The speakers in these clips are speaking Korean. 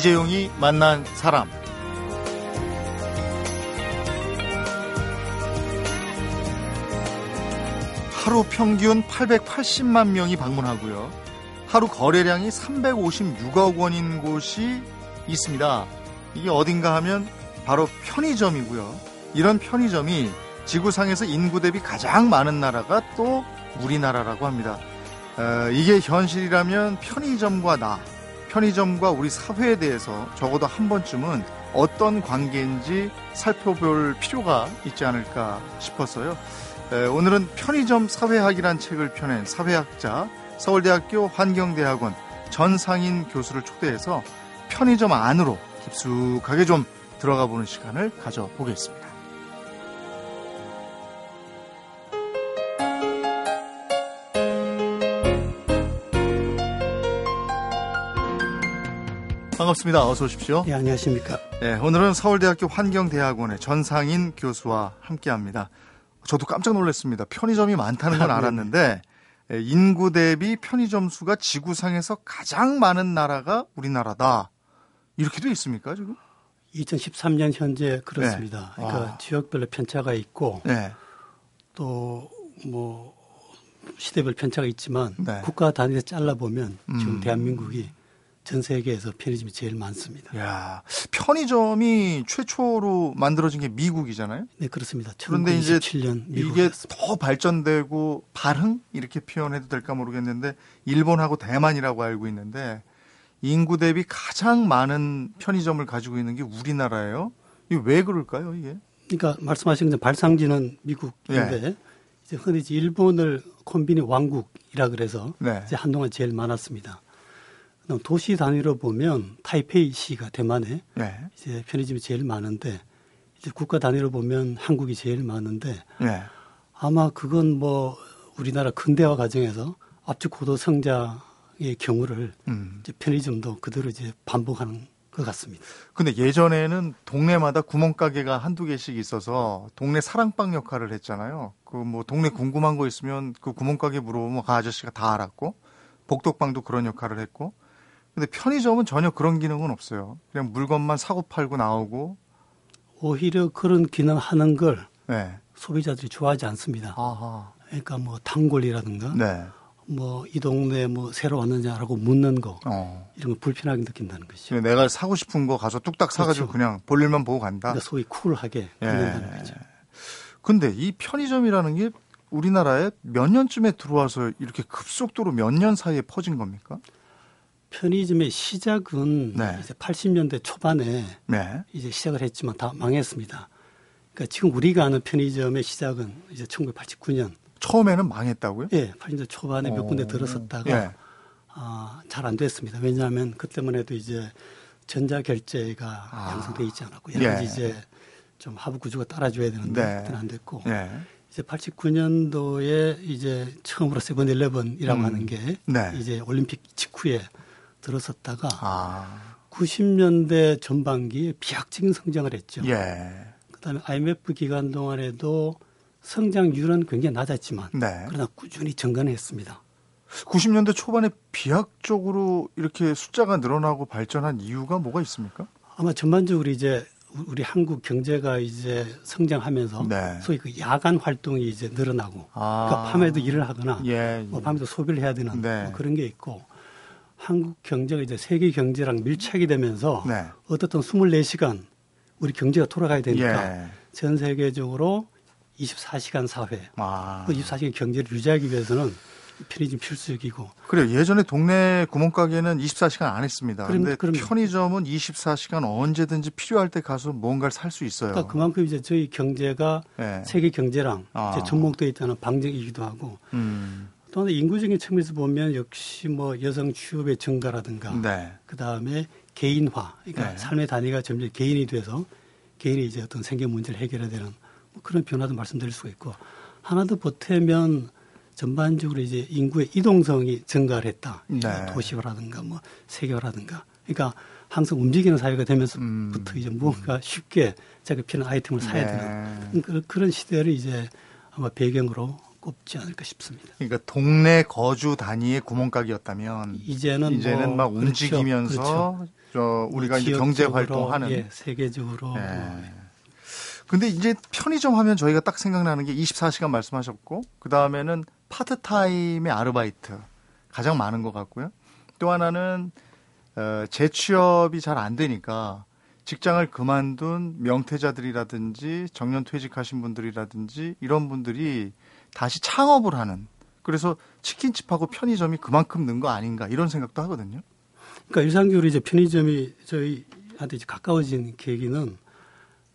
이재용이 만난 사람. 하루 평균 880만 명이 방문하고요. 하루 거래량이 356억 원인 곳이 있습니다. 이게 어딘가 하면 바로 편의점이고요. 이런 편의점이 지구상에서 인구 대비 가장 많은 나라가 또 우리나라라고 합니다. 어, 이게 현실이라면 편의점과 나, 편의점과 우리 사회에 대해서 적어도 한 번쯤은 어떤 관계인지 살펴볼 필요가 있지 않을까 싶었어요. 에, 오늘은 편의점 사회학이란 책을 펴낸 사회학자 서울대학교 환경대학원 전상인 교수를 초대해서 편의점 안으로 깊숙하게 좀 들어가 보는 시간을 가져보겠습니다. 반갑습니다. 어서 오십시오. 네, 안녕하십니까. 네, 오늘은 서울대학교 환경대학원의 전상인 교수와 함께합니다. 저도 깜짝 놀랐습니다. 편의점이 많다는 건 아, 알았는데 예, 인구 대비 편의점 수가 지구상에서 가장 많은 나라가 우리나라다. 이렇게 돼 있습니까 지금? 2013년 현재 그렇습니다. 네. 그러니까 아. 지역별로 편차가 있고 네. 또뭐 시대별 편차가 있지만 네. 국가 단위에서 잘라 보면 지금 음. 대한민국이 전 세계에서 편의점이 제일 많습니다. 야, 편의점이 최초로 만들어진 게 미국이잖아요. 네, 그렇습니다. 그런데 이제 이게 더 발전되고 발흥 이렇게 표현해도 될까 모르겠는데 일본하고 대만이라고 알고 있는데 인구 대비 가장 많은 편의점을 가지고 있는 게 우리나라예요. 이게 왜 그럴까요, 이게? 그러니까 말씀하신 발상지는 미국인데 예. 이제 흔히 일본을 콤비니 왕국이라 그래서 네. 이제 한동안 제일 많았습니다. 도시 단위로 보면 타이페이시가 대만에 네. 이제 편의점이 제일 많은데 이제 국가 단위로 보면 한국이 제일 많은데 네. 아마 그건 뭐 우리나라 근대화 과정에서 압축 고도 성장의 경우를 음. 이제 편의점도 그대로 이제 반복하는 것 같습니다. 근데 예전에는 동네마다 구멍가게가 한두 개씩 있어서 동네 사랑방 역할을 했잖아요. 그 뭐 동네 궁금한 거 있으면 그 구멍가게 물어보면 그 아저씨가 다 알았고 복덕방도 그런 역할을 했고 근데 편의점은 전혀 그런 기능은 없어요. 그냥 물건만 사고 팔고 나오고 오히려 그런 기능 하는 걸 네. 소비자들이 좋아하지 않습니다. 아하. 그러니까 뭐 단골이라든가 네. 뭐이 동네 뭐 새로 왔느냐라고 묻는 거 어. 이런 거 불편하게 느낀다는 것이죠. 내가 사고 싶은 거 가서 뚝딱 사가지고 그렇죠. 그냥 볼일만 보고 간다. 그러니까 소위 쿨하게 듣는다는 예. 거죠. 근데 이 편의점이라는 게 우리나라에 몇 년쯤에 들어와서 이렇게 급속도로 몇 년 사이에 퍼진 겁니까? 편의점의 시작은 네. 이제 80년대 초반에 네. 이제 시작을 했지만 다 망했습니다. 그러니까 지금 우리가 아는 편의점의 시작은 이제 1989년. 처음에는 망했다고요? 예, 80년대 초반에 몇 군데 들었었다가 예. 아, 잘 안 됐습니다. 왜냐하면 그때만 해도 이제 전자 결제가 아. 양성돼 있지 않았고 여러 가지 예. 이제 좀 하부 구조가 따라줘야 되는데 네. 그때는 안 됐고 예. 이제 89년도에 이제 처음으로 세븐일레븐이라고 음. 하는 게 네. 이제 올림픽 직후에 들었었다가 아. 90년대 전반기에 비약적인 성장을 했죠. 예. 그다음에 IMF 기간 동안에도 성장률은 굉장히 낮았지만 네. 그러나 꾸준히 증가했습니다. 90년대 초반에 비약적으로 이렇게 숫자가 늘어나고 발전한 이유가 뭐가 있습니까? 아마 전반적으로 이제 우리 한국 경제가 이제 성장하면서 네. 소위 그 야간 활동이 이제 늘어나고 아. 그러니까 밤에도 일을 하거나 예, 예. 뭐 밤에도 소비를 해야 되는 네. 뭐 그런 게 있고 한국 경제가 이제 세계 경제랑 밀착이 되면서 네. 어떻든 24시간 우리 경제가 돌아가야 되니까 예. 전 세계적으로 24시간 사회, 아. 그 24시간 경제를 유지하기 위해서는 편의점 필수적이고. 그래요. 예전에 동네 구멍가게는 24시간 안 했습니다. 그런데 편의점은 24시간 언제든지 필요할 때 가서 뭔가를 살 수 있어요. 그러니까 그만큼 이제 저희 경제가 네. 세계 경제랑 아. 접목되어 있다는 방증이기도 하고 음. 또 인구적인 측면에서 보면 역시 뭐 여성 취업의 증가라든가 네. 그 다음에 개인화, 그러니까 네. 삶의 단위가 점점 개인이 돼서 개인이 이제 어떤 생계 문제를 해결해야 되는 뭐 그런 변화도 말씀드릴 수가 있고 하나 더 보태면 전반적으로 이제 인구의 이동성이 증가를 했다. 네. 도시화라든가 뭐 세계화라든가. 그러니까 항상 움직이는 사회가 되면서부터 음. 이제 무언가 쉽게 자기 필요한 아이템을 사야 네. 되는 그런 시대를 이제 아마 배경으로 꼽지 않을까 싶습니다. 그러니까 동네 거주 단위의 구멍가게였다면 이제는 이제는 뭐 막 움직이면서 그렇죠. 그렇죠. 저 우리가 이제 경제 활동하는 예, 세계적으로. 예. 뭐. 근데 이제 편의점 하면 저희가 딱 생각나는 게 24시간 말씀하셨고 그 다음에는 파트타임의 아르바이트 가장 많은 것 같고요. 또 하나는 어, 재취업이 잘 안 되니까 직장을 그만둔 명퇴자들이라든지 정년 퇴직하신 분들이라든지 이런 분들이 다시 창업을 하는 그래서 치킨집하고 편의점이 그만큼 는 거 아닌가 이런 생각도 하거든요. 그러니까 일상적으로 이제 편의점이 저희한테 이제 가까워진 계기는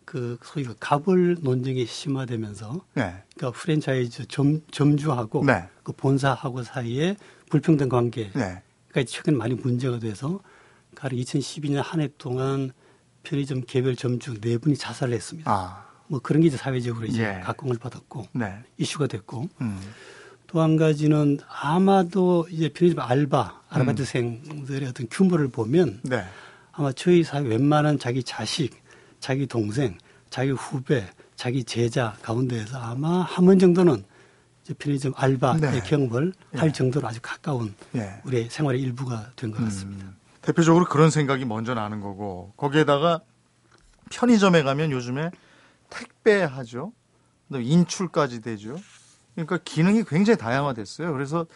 그 소위 그 가불 논쟁이 심화되면서 네. 그러니까 프랜차이즈 점, 점주하고 네. 그 본사하고 사이에 불평등 관계가 네. 최근 많이 문제가 돼서 가령 2012년 한 해 동안 편의점 개별 점주 네 분이 자살을 했습니다. 아. 뭐 그런 게 이제 사회적으로 이제 예. 각광을 받았고 네. 이슈가 됐고 음. 또한 가지는 아마도 이제 편의점 알바 아르바이트생들의 음. 어떤 규모를 보면 네. 아마 저희 사회 웬만한 자기 자식, 자기 동생, 자기 후배, 자기 제자 가운데에서 아마 한 번 정도는 이제 편의점 알바의 네. 경험을 예. 할 정도로 아주 가까운 예. 우리의 생활의 일부가 된 것 같습니다. 음. 대표적으로 그런 생각이 먼저 나는 거고 거기에다가 편의점에 가면 요즘에 택배하죠. 인출까지 되죠. 그러니까 기능이 굉장히 다양화됐어요. 그래서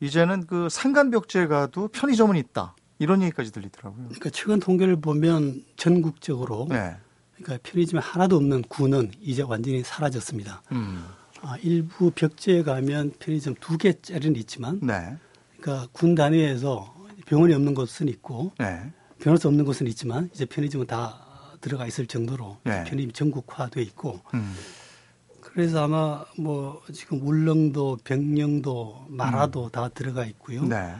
이제는 그 상간벽지에 가도 편의점은 있다. 이런 얘기까지 들리더라고요. 그러니까 최근 통계를 보면 전국적으로 네. 그러니까 편의점에 하나도 없는 구는 이제 완전히 사라졌습니다. 음. 아, 일부 벽지에 가면 편의점 두 개짜리는 있지만 네. 그러니까 군 단위에서 병원이 없는 곳은 있고 네. 변호사 없는 곳은 있지만 이제 편의점은 다 들어가 있을 정도로 네. 편의점 전국화돼 있고 음. 그래서 아마 뭐 지금 울릉도, 병령도, 마라도 음. 다 들어가 있고요. 네.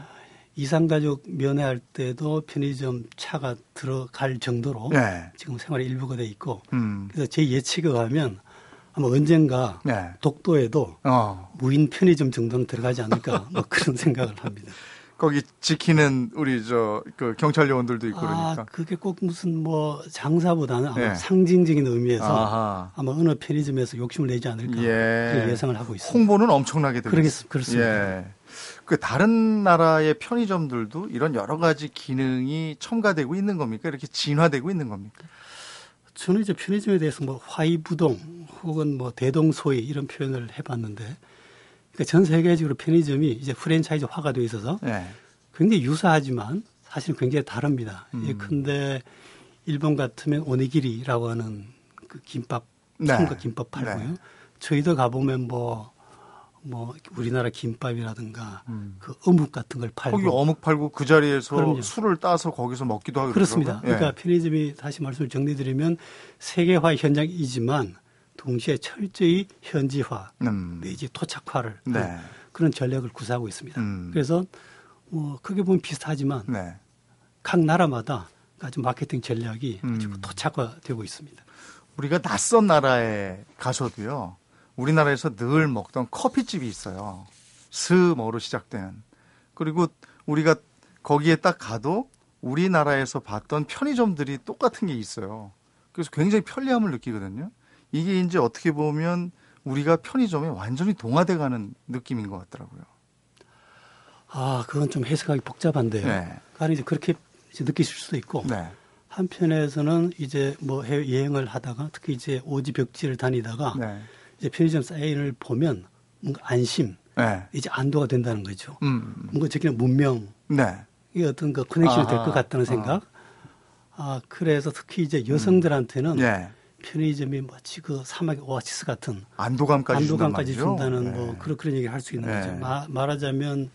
이상가족 면회할 때도 편의점 차가 들어갈 정도로 네. 지금 생활의 일부가 돼 있고 음. 그래서 제 예측에 가면 아마 언젠가 네. 독도에도 어. 무인 편의점 정도는 들어가지 않을까 뭐 그런 생각을 합니다. 거기 지키는 우리 저 그 경찰 요원들도 있고 아, 그러니까. 그게 꼭 무슨 뭐 장사보다는 아마 네. 상징적인 의미에서 아하. 아마 어느 편의점에서 욕심을 내지 않을까 예. 예상을 하고 있습니다. 홍보는 엄청나게 되고 그러겠, 그렇습니다. 예. 그 다른 나라의 편의점들도 이런 여러 가지 기능이 첨가되고 있는 겁니까? 이렇게 진화되고 있는 겁니까? 저는 이제 편의점에 대해서 뭐 화이부동 혹은 뭐 대동소이 이런 표현을 해봤는데 그러니까 전 세계적으로 편의점이 이제 프랜차이즈화가 되어 있어서 네. 굉장히 유사하지만 사실은 굉장히 다릅니다. 음. 예컨대 일본 같으면 오니기리라고 하는 그 김밥 네. 삼각 김밥 팔고요. 네. 저희도 가보면 뭐뭐 뭐 우리나라 김밥이라든가 음. 그 어묵 같은 걸 팔고 거기 어묵 팔고 그 자리에서 그럼요. 술을 따서 거기서 먹기도 하고 그렇습니다. 그러더라고요. 그러니까 예. 편의점이 다시 말씀을 정리드리면 세계화 현장이지만 동시에 철저히 현지화 음. 내지 토착화를 네. 그런 전략을 구사하고 있습니다. 음. 그래서 뭐 크게 보면 비슷하지만 네. 각 나라마다 아주 마케팅 전략이 음. 아주 토착화되고 있습니다. 우리가 낯선 나라에 가서도요. 우리나라에서 늘 먹던 커피집이 있어요. 스모로 시작되는. 그리고 우리가 거기에 딱 가도 우리나라에서 봤던 편의점들이 똑같은 게 있어요. 그래서 굉장히 편리함을 느끼거든요. 이게 이제 어떻게 보면 우리가 편의점에 완전히 동화돼 가는 느낌인 것 같더라고요. 아, 그건 좀 해석하기 복잡한데요. 네. 가령 이제 그렇게 이제 느끼실 수도 있고 네. 한편에서는 이제 뭐 해외 여행을 하다가 특히 이제 오지 벽지를 다니다가 네. 이제 편의점 사인을 보면 뭔가 안심, 네. 이제 안도가 된다는 거죠. 음. 뭔가 저기는 문명, 네. 이 어떤 그 커넥션이 될 것 같다는 생각. 아. 아, 그래서 특히 이제 여성들한테는 음. 편의점이 마치 그 사막의 오아시스 같은 안도감까지, 안도감까지 준다는 네. 뭐 그런 그런 얘기를 할 수 있는 네. 거죠. 마, 말하자면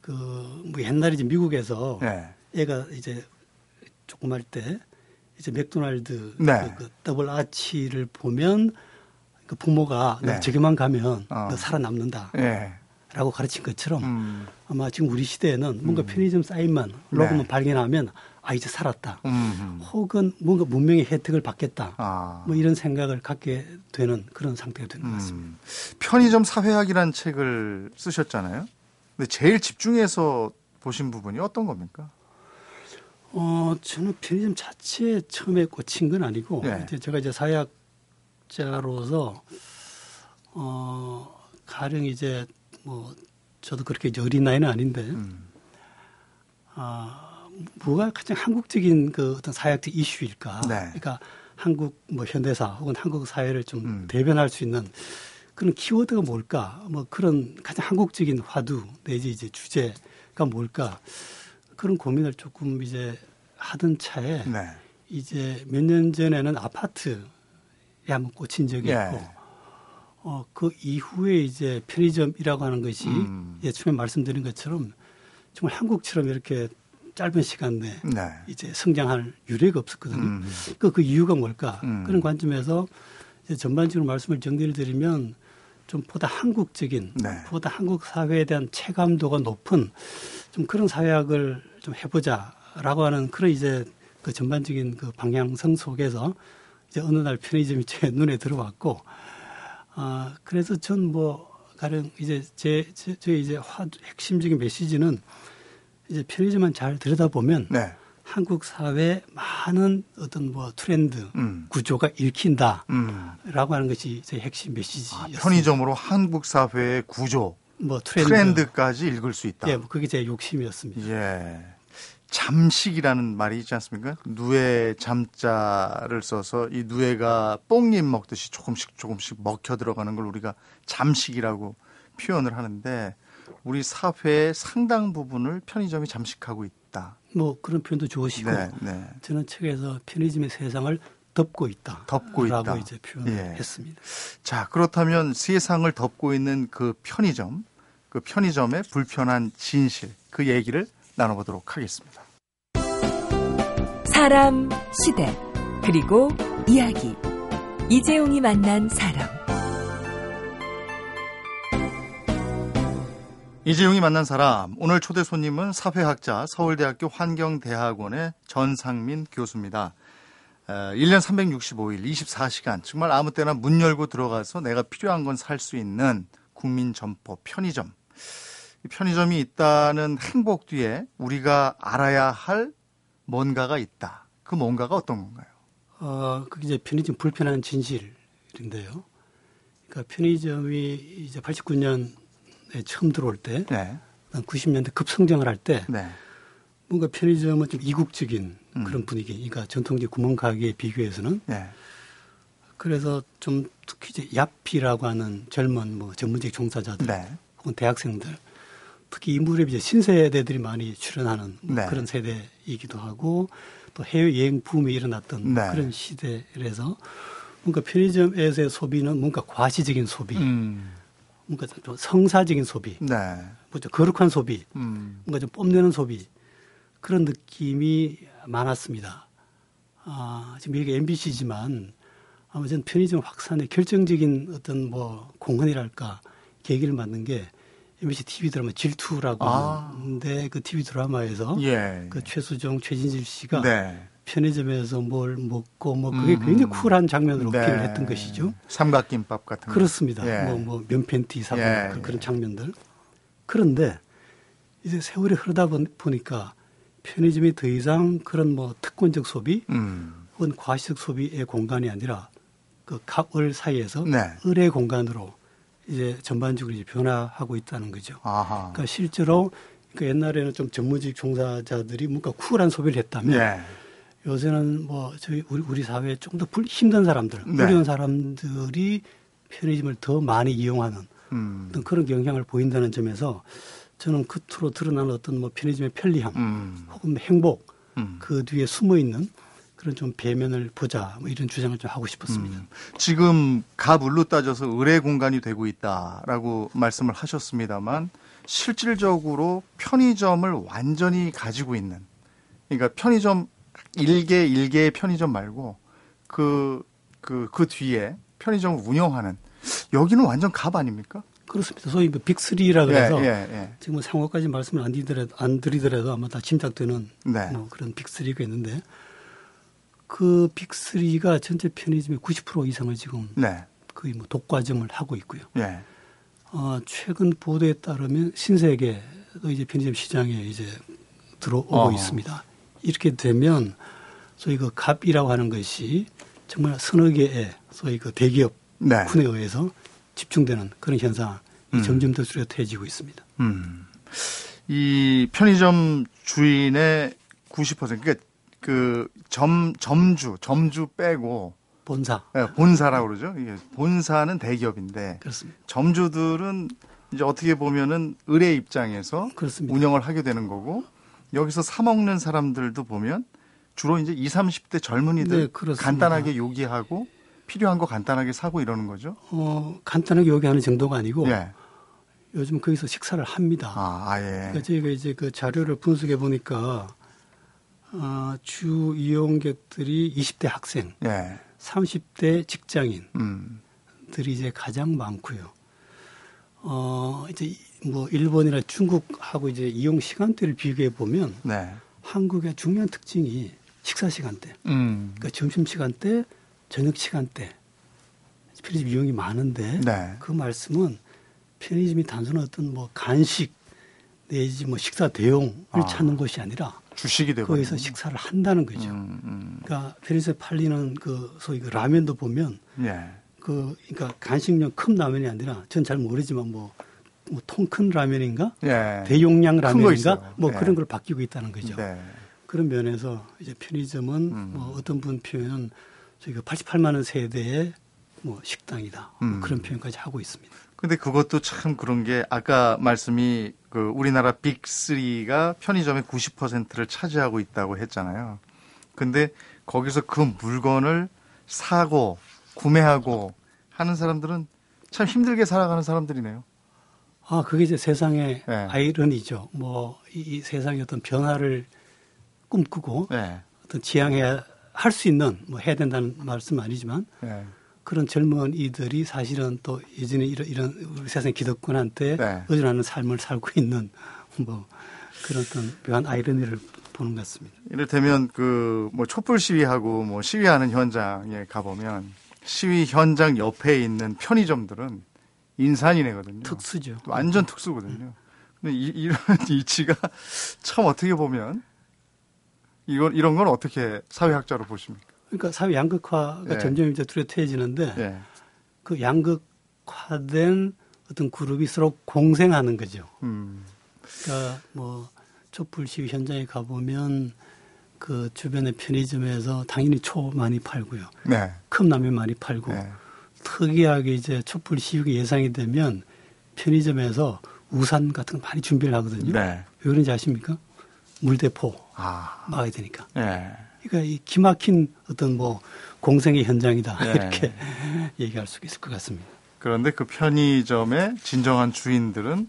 그뭐 옛날에 이제 미국에서 네. 애가 이제 조금 할 때 이제 맥도날드 네. 그, 그 더블 아치를 보면 그 부모가 네. 저기만 가면 어. 너 살아남는다. 네. 라고 가르친 것처럼 음. 아마 지금 우리 시대에는 뭔가 음. 편의점 사인만 로고만 발견하면 아 이제 살았다. 음흠. 혹은 뭔가 문명의 혜택을 받겠다. 아. 뭐 이런 생각을 갖게 되는 그런 상태가 되는 것 음. 같습니다. 편의점 사회학이라는 책을 쓰셨잖아요. 근데 제일 집중해서 보신 부분이 어떤 겁니까? 어, 저는 편의점 자체에 처음에 꽂힌 건 아니고 네. 이제 제가 이제 사회학자로서 어, 가령 이제 뭐 저도 그렇게 이제 어린 나이는 아닌데 음. 아 뭐가 가장 한국적인 그 어떤 사회학적 이슈일까? 네. 그러니까 한국 뭐 현대사 혹은 한국 사회를 좀 음. 대변할 수 있는 그런 키워드가 뭘까? 뭐 그런 가장 한국적인 화두 내지 이제 주제가 뭘까? 그런 고민을 조금 이제 하던 차에 네. 이제 몇 년 전에는 아파트에 한번 꽂힌 적이 예. 있고 어, 그 이후에 이제 편의점이라고 하는 것이 음. 예, 처음에 말씀드린 것처럼 정말 한국처럼 이렇게 짧은 시간 내에 네. 이제 성장할 유례가 없었거든요. 음. 그, 그 이유가 뭘까? 음. 그런 관점에서 이제 전반적으로 말씀을 정리를 드리면 좀 보다 한국적인, 네. 보다 한국 사회에 대한 체감도가 높은 좀 그런 사회학을 좀 해보자라고 하는 그런 이제 그 전반적인 그 방향성 속에서 이제 어느 날 편의점이 제 눈에 들어왔고, 아, 그래서 전 뭐, 가령 이제 제, 제, 제 이제 화, 핵심적인 메시지는 이제 편의점만 잘 들여다보면 네. 한국 사회 많은 어떤 뭐 트렌드 음. 구조가 읽힌다라고 음. 하는 것이 제 핵심 메시지였습니다. 아, 편의점으로 한국 사회의 구조, 뭐 트렌드. 까지 읽을 수 있다. 예, 뭐 그게 제 욕심이었습니다. 예. 잠식이라는 말이 있지 않습니까? 누에 잠자를 써서 이 누에가 뽕잎 먹듯이 조금씩 조금씩 먹혀 들어가는 걸 우리가 잠식이라고 표현을 하는데 우리 사회의 상당 부분을 편의점이 잠식하고 있다. 뭐 그런 표현도 좋으시고 네, 네. 저는 책에서 편의점의 세상을 덮고 있다. 덮고 있다. 이제 표현했습니다. 예. 자 그렇다면 세상을 덮고 있는 그 편의점, 그 편의점의 불편한 진실, 그 얘기를 나눠보도록 하겠습니다. 사람, 시대, 그리고 이야기. 이재용이 만난 사람. 이재용이 만난 사람. 오늘 초대 손님은 사회학자 서울대학교 환경대학원의 전상민 교수입니다. 1년 365일 24시간 정말 아무 때나 문 열고 들어가서 내가 필요한 건 살 수 있는 국민 점포 편의점. 편의점이 있다는 행복 뒤에 우리가 알아야 할 뭔가가 있다. 그 뭔가가 어떤 건가요? 어, 그게 이제 편의점 불편한 진실인데요. 그러니까 편의점이 이제 89년에 처음 들어올 때, 네. 90년대 급성장을 할 때, 네. 뭔가 편의점은 좀 이국적인 음. 그런 분위기, 그러니까 전통적 구멍 가게에 비교해서는. 네. 그래서 좀 특히 이제 야피라고 하는 젊은 뭐 전문직 종사자들 네. 혹은 대학생들 특히 이 무렵 이제 신세대들이 많이 출연하는 뭐 네. 그런 세대 이기도 하고 또 해외 여행 붐이 일어났던 네. 그런 시대라서 뭔가 편의점에서의 소비는 뭔가 과시적인 소비, 음. 뭔가 좀 성사적인 소비, 네. 뭐죠 거룩한 소비, 음. 뭔가 좀 뽐내는 소비 그런 느낌이 많았습니다. 아, 지금 여기 MBC지만 아무튼 편의점 확산의 결정적인 어떤 뭐 공헌이랄까 계기를 맞는 게 MBC TV 드라마 질투라고 아. 하는데 그 TV 드라마에서 예. 그 최수종, 최진실 씨가 네. 편의점에서 뭘 먹고 뭐 그게 음. 굉장히 쿨한 장면으로 네. 어필을 했던 것이죠. 삼각김밥 같은 그렇습니다. 예. 뭐, 뭐 면팬티 사고 예. 그, 그런 장면들. 그런데 이제 세월이 흐르다 보니까 편의점이 더 이상 그런 뭐 특권적 소비 음. 혹은 과시적 소비의 공간이 아니라 그 갑을 사이에서 네. 을의 공간으로 이제 전반적으로 이제 변화하고 있다는 거죠. 아하. 그러니까 실제로 그러니까 옛날에는 좀 전문직 종사자들이 뭔가 쿨한 소비를 했다면 네. 요새는 뭐 저희 우리 우리 사회에 좀더 힘든 사람들, 네. 어려운 사람들이 편의점을 더 많이 이용하는 음. 어떤 그런 경향을 보인다는 점에서 저는 끝으로 드러나는 어떤 뭐 편의점의 편리함 음. 혹은 행복 음. 그 뒤에 숨어 있는 그런 좀 배면을 보자 뭐 이런 주장을 좀 하고 싶었습니다. 음, 지금 가물로 따져서 의뢰 공간이 되고 있다라고 말씀을 하셨습니다만 실질적으로 편의점을 완전히 가지고 있는 그러니까 편의점 일개 일개의 편의점 말고 그 그, 그 뒤에 편의점을 운영하는 여기는 완전 갑 아닙니까? 그렇습니다. 소위 뭐 빅3라 그래서 예, 예, 예. 지금 뭐 상호까지 말씀을 안 드리더라도, 안 드리더라도 아마 다 짐작되는 네. 뭐 그런 빅3가 있는데 그 빅3가 전체 편의점의 90% 이상을 지금 네. 거의 뭐 독과점을 하고 있고요. 네. 어, 최근 보도에 따르면 신세계도 이제 편의점 시장에 이제 들어오고 어 있습니다. 이렇게 되면 소위 그 갑이라고 하는 것이 정말 서너 개의 소위 그 대기업 네. 군에 의해서 집중되는 그런 현상이 음. 점점 더 뚜렷해지고 있습니다. 음. 이 편의점 주인의 90% 그러니까 그 점 점주 점주 빼고 본사. 네, 본사라고 그러죠. 이게 본사는 대기업인데 그렇습니다. 점주들은 이제 어떻게 보면은 의뢰 입장에서 그렇습니다. 운영을 하게 되는 거고 여기서 사 먹는 사람들도 보면 주로 이제 20, 30대 젊은이들 네, 간단하게 요기하고 필요한 거 간단하게 사고 이러는 거죠. 어, 간단하게 요기하는 정도가 아니고 예. 요즘 거기서 식사를 합니다. 아, 아 예. 그러니까 저희가 이제 그 자료를 분석해 보니까 어, 주 이용객들이 20대 학생, 예. 30대 직장인들이 음. 이제 가장 많고요. 어, 이제 뭐 일본이나 중국하고 이제 이용 시간대를 비교해 보면 네. 한국의 중요한 특징이 식사 시간대, 음. 그러니까 점심 시간대, 저녁 시간대 편의점 이용이 많은데 네. 그 말씀은 편의점이 단순한 어떤 뭐 간식 내지 뭐 식사 대용을 아. 찾는 것이 아니라 주식이 되고 거기서 식사를 한다는 거죠. 음, 음. 그러니까 편의점에 팔리는 그 소위 그 라면도 보면 예. 그 그러니까 간식용 큰 라면이 아니라 전 잘 모르지만 뭐, 뭐 통 큰 라면인가 예. 대용량 라면인가 뭐 예. 그런 걸 바뀌고 있다는 거죠. 네. 그런 면에서 이제 편의점은 음. 뭐 어떤 분 표현은 저희가 88만 원 세대의 뭐 식당이다 뭐 음. 그런 표현까지 하고 있습니다. 근데 그것도 참 그런 게 아까 말씀이 그 우리나라 빅3가 편의점의 90%를 차지하고 있다고 했잖아요. 근데 거기서 그 물건을 사고 구매하고 하는 사람들은 참 힘들게 살아가는 사람들이네요. 아, 그게 이제 세상의 네. 아이러니죠. 뭐, 이, 이 세상의 어떤 변화를 꿈꾸고 네. 어떤 지향해야 할 수 있는 뭐 해야 된다는 말씀 아니지만 네. 그런 젊은 이들이 사실은 또 예전에 이런, 이런 세상 기득권한테 네. 의존하는 삶을 살고 있는 뭐 그런 어떤 묘한 아이러니를 보는 것 같습니다. 이를테면 그 뭐 촛불 시위하고 뭐 시위하는 현장에 가보면 시위 현장 옆에 있는 편의점들은 인산이네거든요. 특수죠. 완전 특수거든요. 근데 이, 이런 이치가 참 어떻게 보면 이건 이런 건 어떻게 사회학자로 보십니까? 그러니까 사회 양극화가 네. 점점 이제 뚜렷해지는데 네. 그 양극화된 어떤 그룹이 서로 공생하는 거죠. 음. 그러니까 뭐 촛불 시위 현장에 가보면 그 주변의 편의점에서 당연히 초 많이 팔고요. 네. 컵라면 많이 팔고 네. 특이하게 이제 촛불 시위가 예상이 되면 편의점에서 우산 같은 거 많이 준비를 하거든요. 네. 왜 그런지 아십니까? 물대포 아. 막아야 되니까. 네. 그러니까 이 기막힌 어떤 뭐 공생의 현장이다 네. 이렇게 얘기할 수 있을 것 같습니다. 그런데 그 편의점의 진정한 주인들은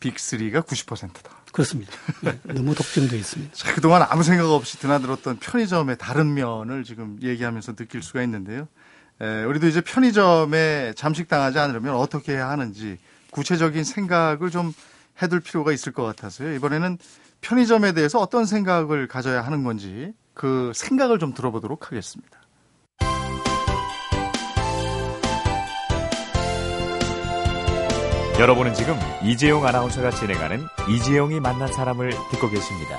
빅3가 90%다. 그렇습니다. 네, 너무 독점되어 있습니다. 자, 그동안 아무 생각 없이 드나들었던 편의점의 다른 면을 지금 얘기하면서 느낄 수가 있는데요. 에, 우리도 이제 편의점에 잠식당하지 않으려면 어떻게 해야 하는지 구체적인 생각을 좀 해둘 필요가 있을 것 같아서요. 이번에는 편의점에 대해서 어떤 생각을 가져야 하는 건지 그 생각을 좀 들어보도록 하겠습니다. 여러분은 지금 이재용 아나운서가 진행하는 이재용이 만난 사람을 듣고 계십니다.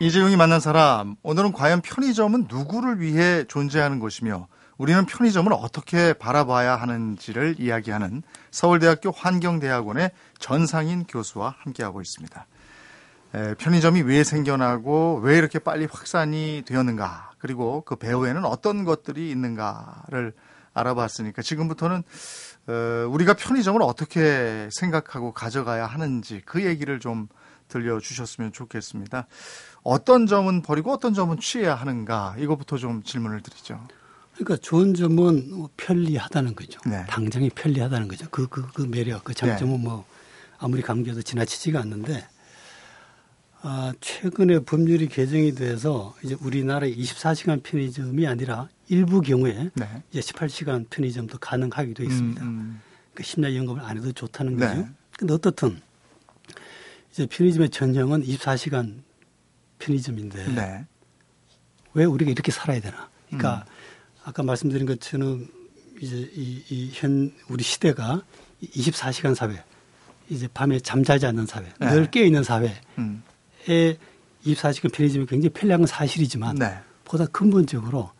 이재용이 만난 사람, 오늘은 과연 편의점은 누구를 위해 존재하는 것이며 우리는 편의점을 어떻게 바라봐야 하는지를 이야기하는 서울대학교 환경대학원의 전상인 교수와 함께하고 있습니다. 편의점이 왜 생겨나고 왜 이렇게 빨리 확산이 되었는가 그리고 그 배후에는 어떤 것들이 있는가를 알아봤으니까 지금부터는 어, 우리가 편의점을 어떻게 생각하고 가져가야 하는지 그 얘기를 좀 들려주셨으면 좋겠습니다. 어떤 점은 버리고 어떤 점은 취해야 하는가 이것부터 좀 질문을 드리죠. 그러니까 좋은 점은 뭐 편리하다는 거죠. 네. 당장이 편리하다는 거죠. 그, 그, 그 매력, 그 장점은 네. 뭐 아무리 강조해도 지나치지가 않는데 아, 최근에 법률이 개정이 돼서 이제 우리나라의 24시간 편의점이 아니라 일부 경우에 네. 이제 18시간 편의점도 가능하게 되어 있습니다. 음, 음. 그러니까 심야 영업을 안 해도 좋다는 네. 거죠. 근데 어떻든 이제 편의점의 전형은 24시간 편의점인데 네. 왜 우리가 이렇게 살아야 되나? 그러니까 음. 아까 말씀드린 것처럼 이제 이, 이 현 우리 시대가 24시간 사회, 이제 밤에 잠자지 않는 사회, 네. 늘 깨어 있는 사회. 음. 에 24시간 편의점이 굉장히 편리한 건 사실이지만 네. 보다 근본적으로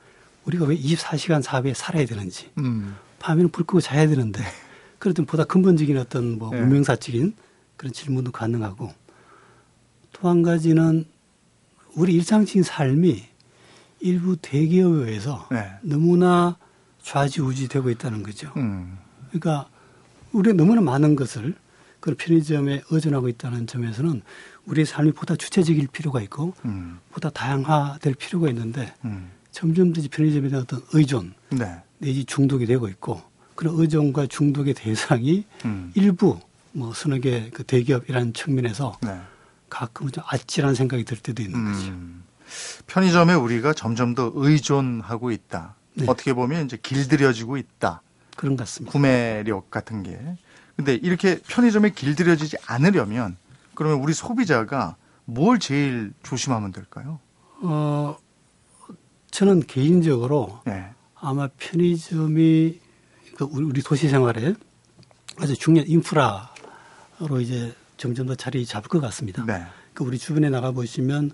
우리가 왜 24시간 사회에 살아야 되는지 음. 밤에는 불 끄고 자야 되는데 그렇든 보다 근본적인 어떤 뭐 네. 문명사적인 그런 질문도 가능하고 또 한 가지는 우리 일상적인 삶이 일부 대기업에 의해서 네. 너무나 좌지우지되고 있다는 거죠. 음. 그러니까 우리가 너무나 많은 것을 그런 편의점에 의존하고 있다는 점에서는 우리의 삶이 보다 주체적일 필요가 있고 음. 보다 다양화될 필요가 있는데 음. 점점 더 편의점에 대한 어떤 의존 네. 내지 중독이 되고 있고 그런 의존과 중독의 대상이 음. 일부 뭐 서너 개 그 대기업이라는 측면에서 네. 가끔은 좀 아찔한 생각이 들 때도 있는 음. 거죠. 편의점에 우리가 점점 더 의존하고 있다. 네. 어떻게 보면 이제 길들여지고 있다. 그런 것 같습니다. 구매력 같은 게. 근데 이렇게 편의점에 길들여지지 않으려면 그러면 우리 소비자가 뭘 제일 조심하면 될까요? 어, 저는 개인적으로 네. 아마 편의점이 그 우리 도시 생활에 아주 중요한 인프라로 이제 점점 더 자리 잡을 것 같습니다. 네. 그 우리 주변에 나가 보시면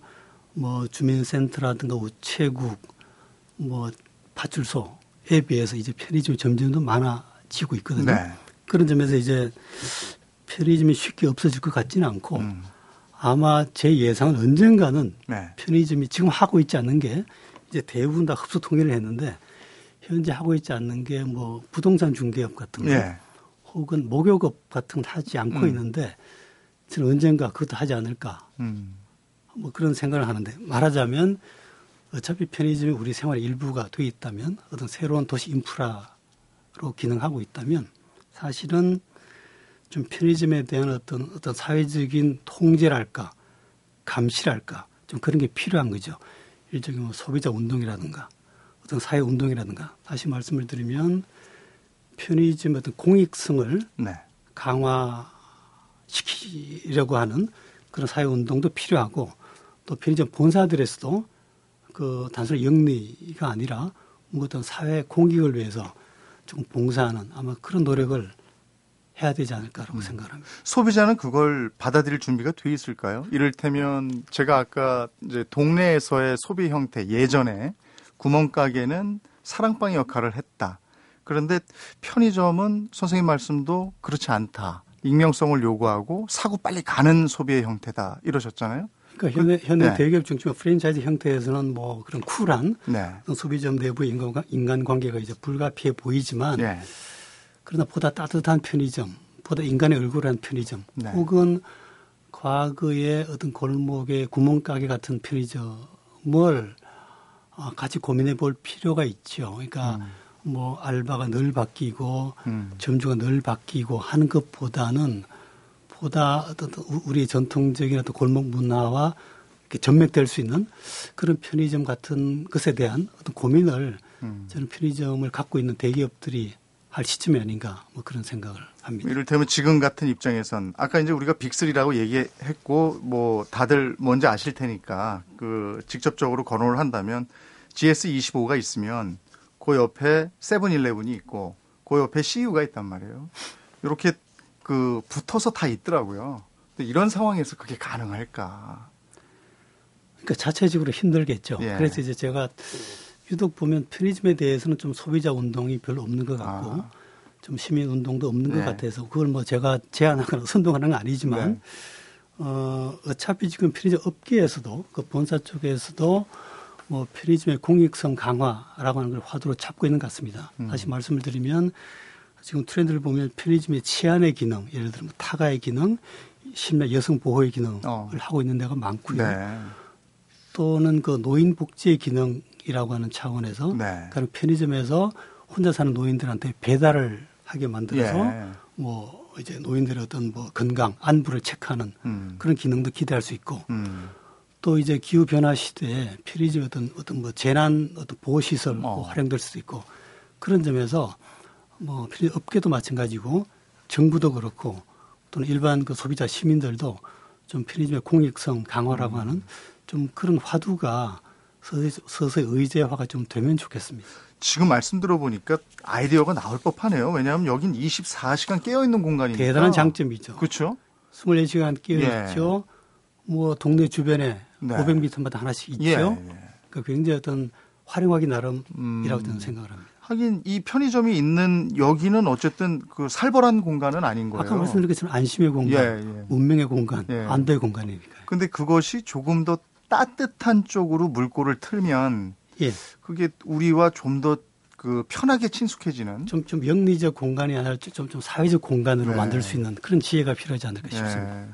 뭐 주민센터라든가 우체국, 뭐 파출소에 비해서 이제 편의점이 점점 더 많아지고 있거든요. 네. 그런 점에서 이제 편의점이 쉽게 없어질 것 같지는 않고 음. 아마 제 예상은 언젠가는 네. 편의점이 지금 하고 있지 않는 게 이제 대부분 다 흡수 통일을 했는데 현재 하고 있지 않는 게 뭐 부동산 중개업 같은 거 네. 혹은 목욕업 같은 거 하지 않고 음. 있는데 저는 언젠가 그것도 하지 않을까 음. 뭐 그런 생각을 하는데 말하자면 어차피 편의점이 우리 생활의 일부가 돼 있다면 어떤 새로운 도시 인프라로 기능하고 있다면 사실은 좀 편의점에 대한 어떤 어떤 사회적인 통제랄까 감시랄까 좀 그런 게 필요한 거죠. 일종의 뭐 소비자 운동이라든가 어떤 사회 운동이라든가 다시 말씀을 드리면 편의점 어떤 공익성을 네. 강화시키려고 하는 그런 사회 운동도 필요하고 또 편의점 본사들에서도 그 단순히 영리가 아니라 뭐 어떤 사회 공익을 위해서 좀 봉사하는 아마 그런 노력을 해야 되지 않을까라고 음. 생각합니다. 소비자는 그걸 받아들일 준비가 돼 있을까요? 이를테면 제가 아까 이제 동네에서의 소비 형태 예전에 구멍가게는 사랑방의 역할을 했다. 그런데 편의점은 선생님 말씀도 그렇지 않다. 익명성을 요구하고 사고 빨리 가는 소비의 형태다. 이러셨잖아요. 그러니까 현대, 현대 네. 대기업 중심의 프랜차이즈 형태에서는 뭐 그런 쿨한 네. 소비점 내부의 인간, 인간관계가 이제 불가피해 보이지만 네. 그러나 보다 따뜻한 편의점, 보다 인간의 얼굴한 편의점, 네. 혹은 과거의 어떤 골목의 구멍가게 같은 편의점을 어, 같이 고민해 볼 필요가 있죠. 그러니까 음. 뭐 알바가 늘 바뀌고 음. 점주가 늘 바뀌고 하는 것보다는 보다 어떤 우리 전통적인 어떤 골목 문화와 전맥될 수 있는 그런 편의점 같은 것에 대한 어떤 고민을 음. 저는 편의점을 갖고 있는 대기업들이 할 시점이 아닌가 뭐 그런 생각을 합니다. 이를테면 지금 같은 입장에선 아까 이제 우리가 빅3라고 얘기했고 뭐 다들 뭔지 아실 테니까 그 직접적으로 거론을 한다면 GS25가 있으면 그 옆에 세븐일레븐이 있고 그 옆에 CU가 있단 말이에요. 이렇게 그 붙어서 다 있더라고요. 이런 상황에서 그게 가능할까? 그러니까 자체적으로 힘들겠죠. 예. 그래서 이제 제가 유독 보면 편의점에 대해서는 좀 소비자 운동이 별로 없는 것 같고 아. 좀 시민 운동도 없는 네. 것 같아서 그걸 뭐 제가 제안하거나 선동하는 건 아니지만 네. 어, 어차피 지금 편의점 업계에서도 그 본사 쪽에서도 뭐 편의점의 공익성 강화라고 하는 걸 화두로 잡고 있는 것 같습니다. 음. 다시 말씀을 드리면 지금 트렌드를 보면 편의점의 치안의 기능, 예를 들면 타가의 기능, 심지어 여성 보호의 기능을 어. 하고 있는 데가 많고요. 네. 또는 그 노인 복지의 기능 이라고 하는 차원에서 네. 그런 편의점에서 혼자 사는 노인들한테 배달을 하게 만들어서 예. 뭐 이제 노인들의 어떤 뭐 건강 안부를 체크하는 음. 그런 기능도 기대할 수 있고 음. 또 이제 기후 변화 시대에 편의점 어떤 어떤 뭐 재난 어떤 보호 시설 어. 활용될 수도 있고 그런 점에서 뭐 업계도 마찬가지고 정부도 그렇고 또는 일반 그 소비자 시민들도 좀 편의점의 공익성 강화라고 음. 하는 좀 그런 화두가 서서히, 의제화가 좀 되면 좋겠습니다. 지금 말씀 들어보니까 아이디어가 나올 법하네요. 왜냐하면 여긴 24시간 깨어있는 공간이니까. 대단한 장점이죠. 그렇죠. 24시간 깨어있죠. 예. 뭐 동네 주변에 네. 500m마다 하나씩 있죠. 예, 예. 그러니까 굉장히 어떤 활용하기 나름이라고 음. 저는 생각을 합니다. 하긴 이 편의점이 있는 여기는 어쨌든 그 살벌한 공간은 아닌 거예요. 아까 말씀드린 것처럼 안심의 공간, 예, 예. 문명의 공간, 예. 안도의 공간이니까요. 근데 그것이 조금 더 따뜻한 쪽으로 물꼬를 틀면 예. 그게 우리와 좀 더 그 편하게 친숙해지는 좀 좀 영리적 공간이 아니라 좀 좀 사회적 공간으로 네. 만들 수 있는 그런 지혜가 필요하지 않을까 네. 싶습니다. 네.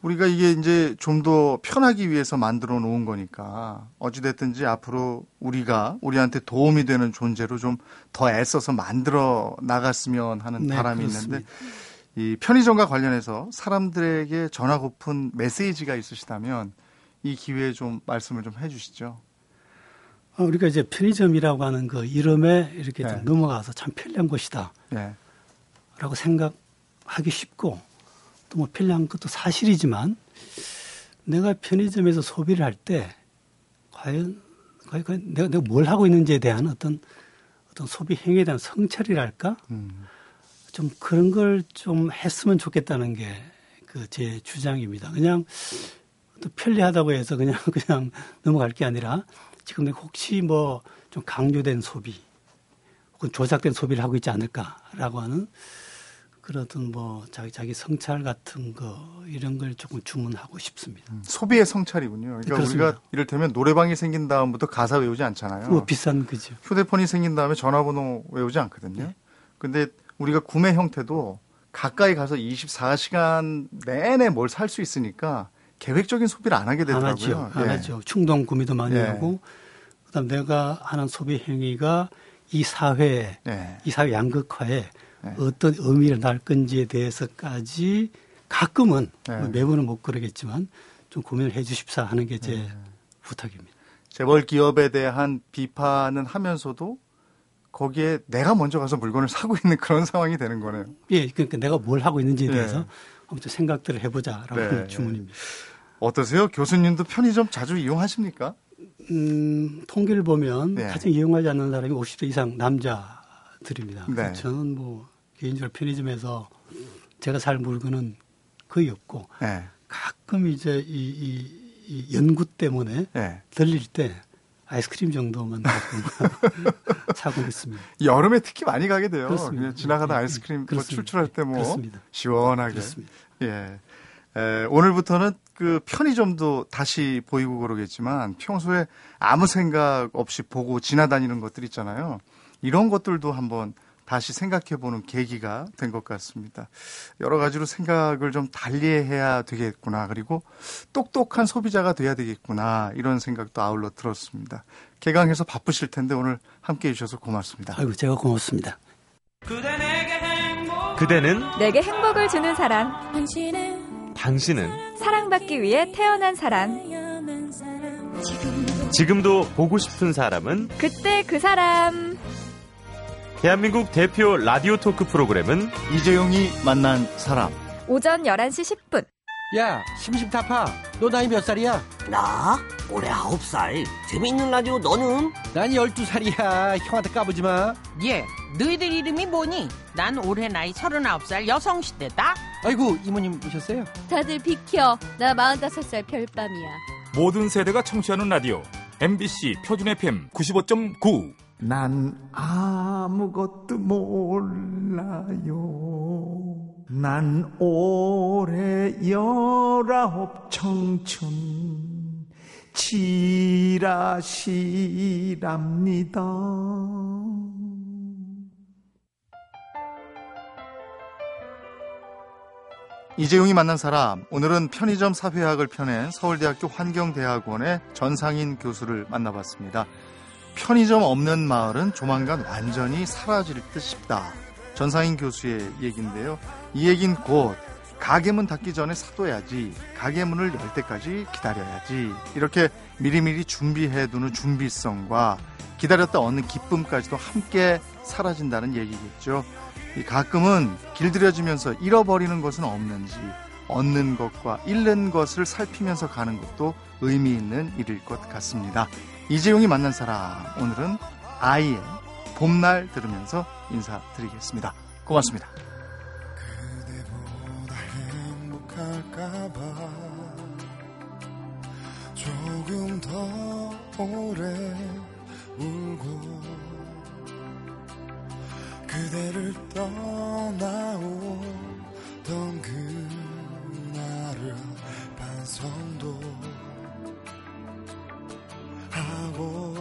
우리가 이게 이제 좀 더 편하기 위해서 만들어 놓은 거니까 어찌됐든지 앞으로 우리가 우리한테 도움이 되는 존재로 좀 더 애써서 만들어 나갔으면 하는 네, 바람이 그렇습니다. 있는데 이 편의점과 관련해서 사람들에게 전하고픈 메시지가 있으시다면 이 기회에 좀 말씀을 좀 해주시죠. 어, 우리가 이제 편의점이라고 하는 그 이름에 이렇게 네. 넘어가서 참 편리한 곳이다. 네. 라고 생각하기 쉽고 또 뭐 편리한 것도 사실이지만 내가 편의점에서 소비를 할 때 과연, 과연, 과연 내가, 내가 뭘 하고 있는지에 대한 어떤 어떤 소비 행위에 대한 성찰이랄까? 음. 좀 그런 걸 좀 했으면 좋겠다는 게 그 제 주장입니다. 그냥 또 편리하다고 해서 그냥 그냥 넘어갈 게 아니라 지금 혹시 뭐 좀 강조된 소비 혹은 조작된 소비를 하고 있지 않을까라고 하는 그런 어떤 뭐 자기 자기 성찰 같은 거 이런 걸 조금 주문하고 싶습니다. 음, 소비의 성찰이군요. 그러니까 그 우리가 이를테면 노래방이 생긴 다음부터 가사 외우지 않잖아요. 뭐 비싼 그죠. 휴대폰이 생긴 다음에 전화번호 외우지 않거든요. 네. 근데 우리가 구매 형태도 가까이 가서 24시간 내내 뭘 살 수 있으니까 계획적인 소비를 안 하게 되더라고요. 안 하죠. 안 예. 하죠. 충동 구매도 많이 예. 하고 그다음 내가 하는 소비 행위가 이 사회에 예. 이 사회 양극화에 예. 어떤 의미를 날 건지에 대해서까지 가끔은 예. 뭐 매번은 못 그러겠지만 좀 고민을 해 주십사 하는 게제 예. 부탁입니다. 재벌 기업에 대한 비판은 하면서도 거기에 내가 먼저 가서 물건을 사고 있는 그런 상황이 되는 거네요. 예, 그러니까 내가 뭘 하고 있는지에 네. 대해서 아무튼 생각들을 해보자라고 네. 하는 주문입니다. 어떠세요? 교수님도 편의점 자주 이용하십니까? 음, 통계를 보면 네. 가장 이용하지 않는 사람이 50대 이상 남자들입니다. 네. 저는 뭐 개인적으로 편의점에서 제가 살 물건은 거의 없고 네. 가끔 이제 이, 이, 이 연구 때문에 네. 들릴 때 아이스크림 정도만 사고 있습니다. 여름에 특히 많이 가게 돼요. 그냥 지나가다 네, 네. 아이스크림 뭐 출출할 때 뭐 시원하게. 그렇습니다. 예. 에, 오늘부터는 그 편의점도 다시 보이고 그러겠지만 평소에 아무 생각 없이 보고 지나다니는 것들 있잖아요. 이런 것들도 한번 다시 생각해보는 계기가 된 것 같습니다. 여러 가지로 생각을 좀 달리해야 되겠구나. 그리고 똑똑한 소비자가 돼야 되겠구나. 이런 생각도 아울러 들었습니다. 개강해서 바쁘실 텐데 오늘 함께 해주셔서 고맙습니다. 아이고, 제가 고맙습니다. 그대는 내게 행복을 주는 사람. 당신은 사랑받기 위해 태어난 사람. 지금도 보고 싶은 사람은 그때 그 사람. 대한민국 대표 라디오 토크 프로그램은 이재용이 만난 사람. 오전 11시 10분. 야, 심심타파. 너 나이 몇 살이야? 나? 올해 9살. 재밌는 라디오 너는? 난 12살이야. 형한테 까부지 마. 예, 너희들 이름이 뭐니? 난 올해 나이 39살 여성시대다. 아이고, 이모님 오셨어요? 다들 비켜. 나 45살 별밤이야. 모든 세대가 청취하는 라디오. MBC 표준 FM 95.9. 난 아무것도 몰라요. 난 올해 열아홉 청춘 지라시랍니다. 이재용이 만난 사람 오늘은 편의점 사회학을 펴낸 서울대학교 환경대학원의 전상인 교수를 만나봤습니다. 편의점 없는 마을은 조만간 완전히 사라질 듯 싶다. 전상인 교수의 얘기인데요. 이 얘긴 곧 가게문 닫기 전에 사둬야지 가게문을 열 때까지 기다려야지 이렇게 미리미리 준비해두는 준비성과 기다렸다 얻는 기쁨까지도 함께 사라진다는 얘기겠죠. 가끔은 길들여지면서 잃어버리는 것은 없는지 얻는 것과 잃는 것을 살피면서 가는 것도 의미 있는 일일 것 같습니다. 이재용이 만난 사람 오늘은 아이의 봄날 들으면서 인사드리겠습니다. 고맙습니다. 조금 더 오래 울고 그대를 떠나오던 그날을 반성도 하고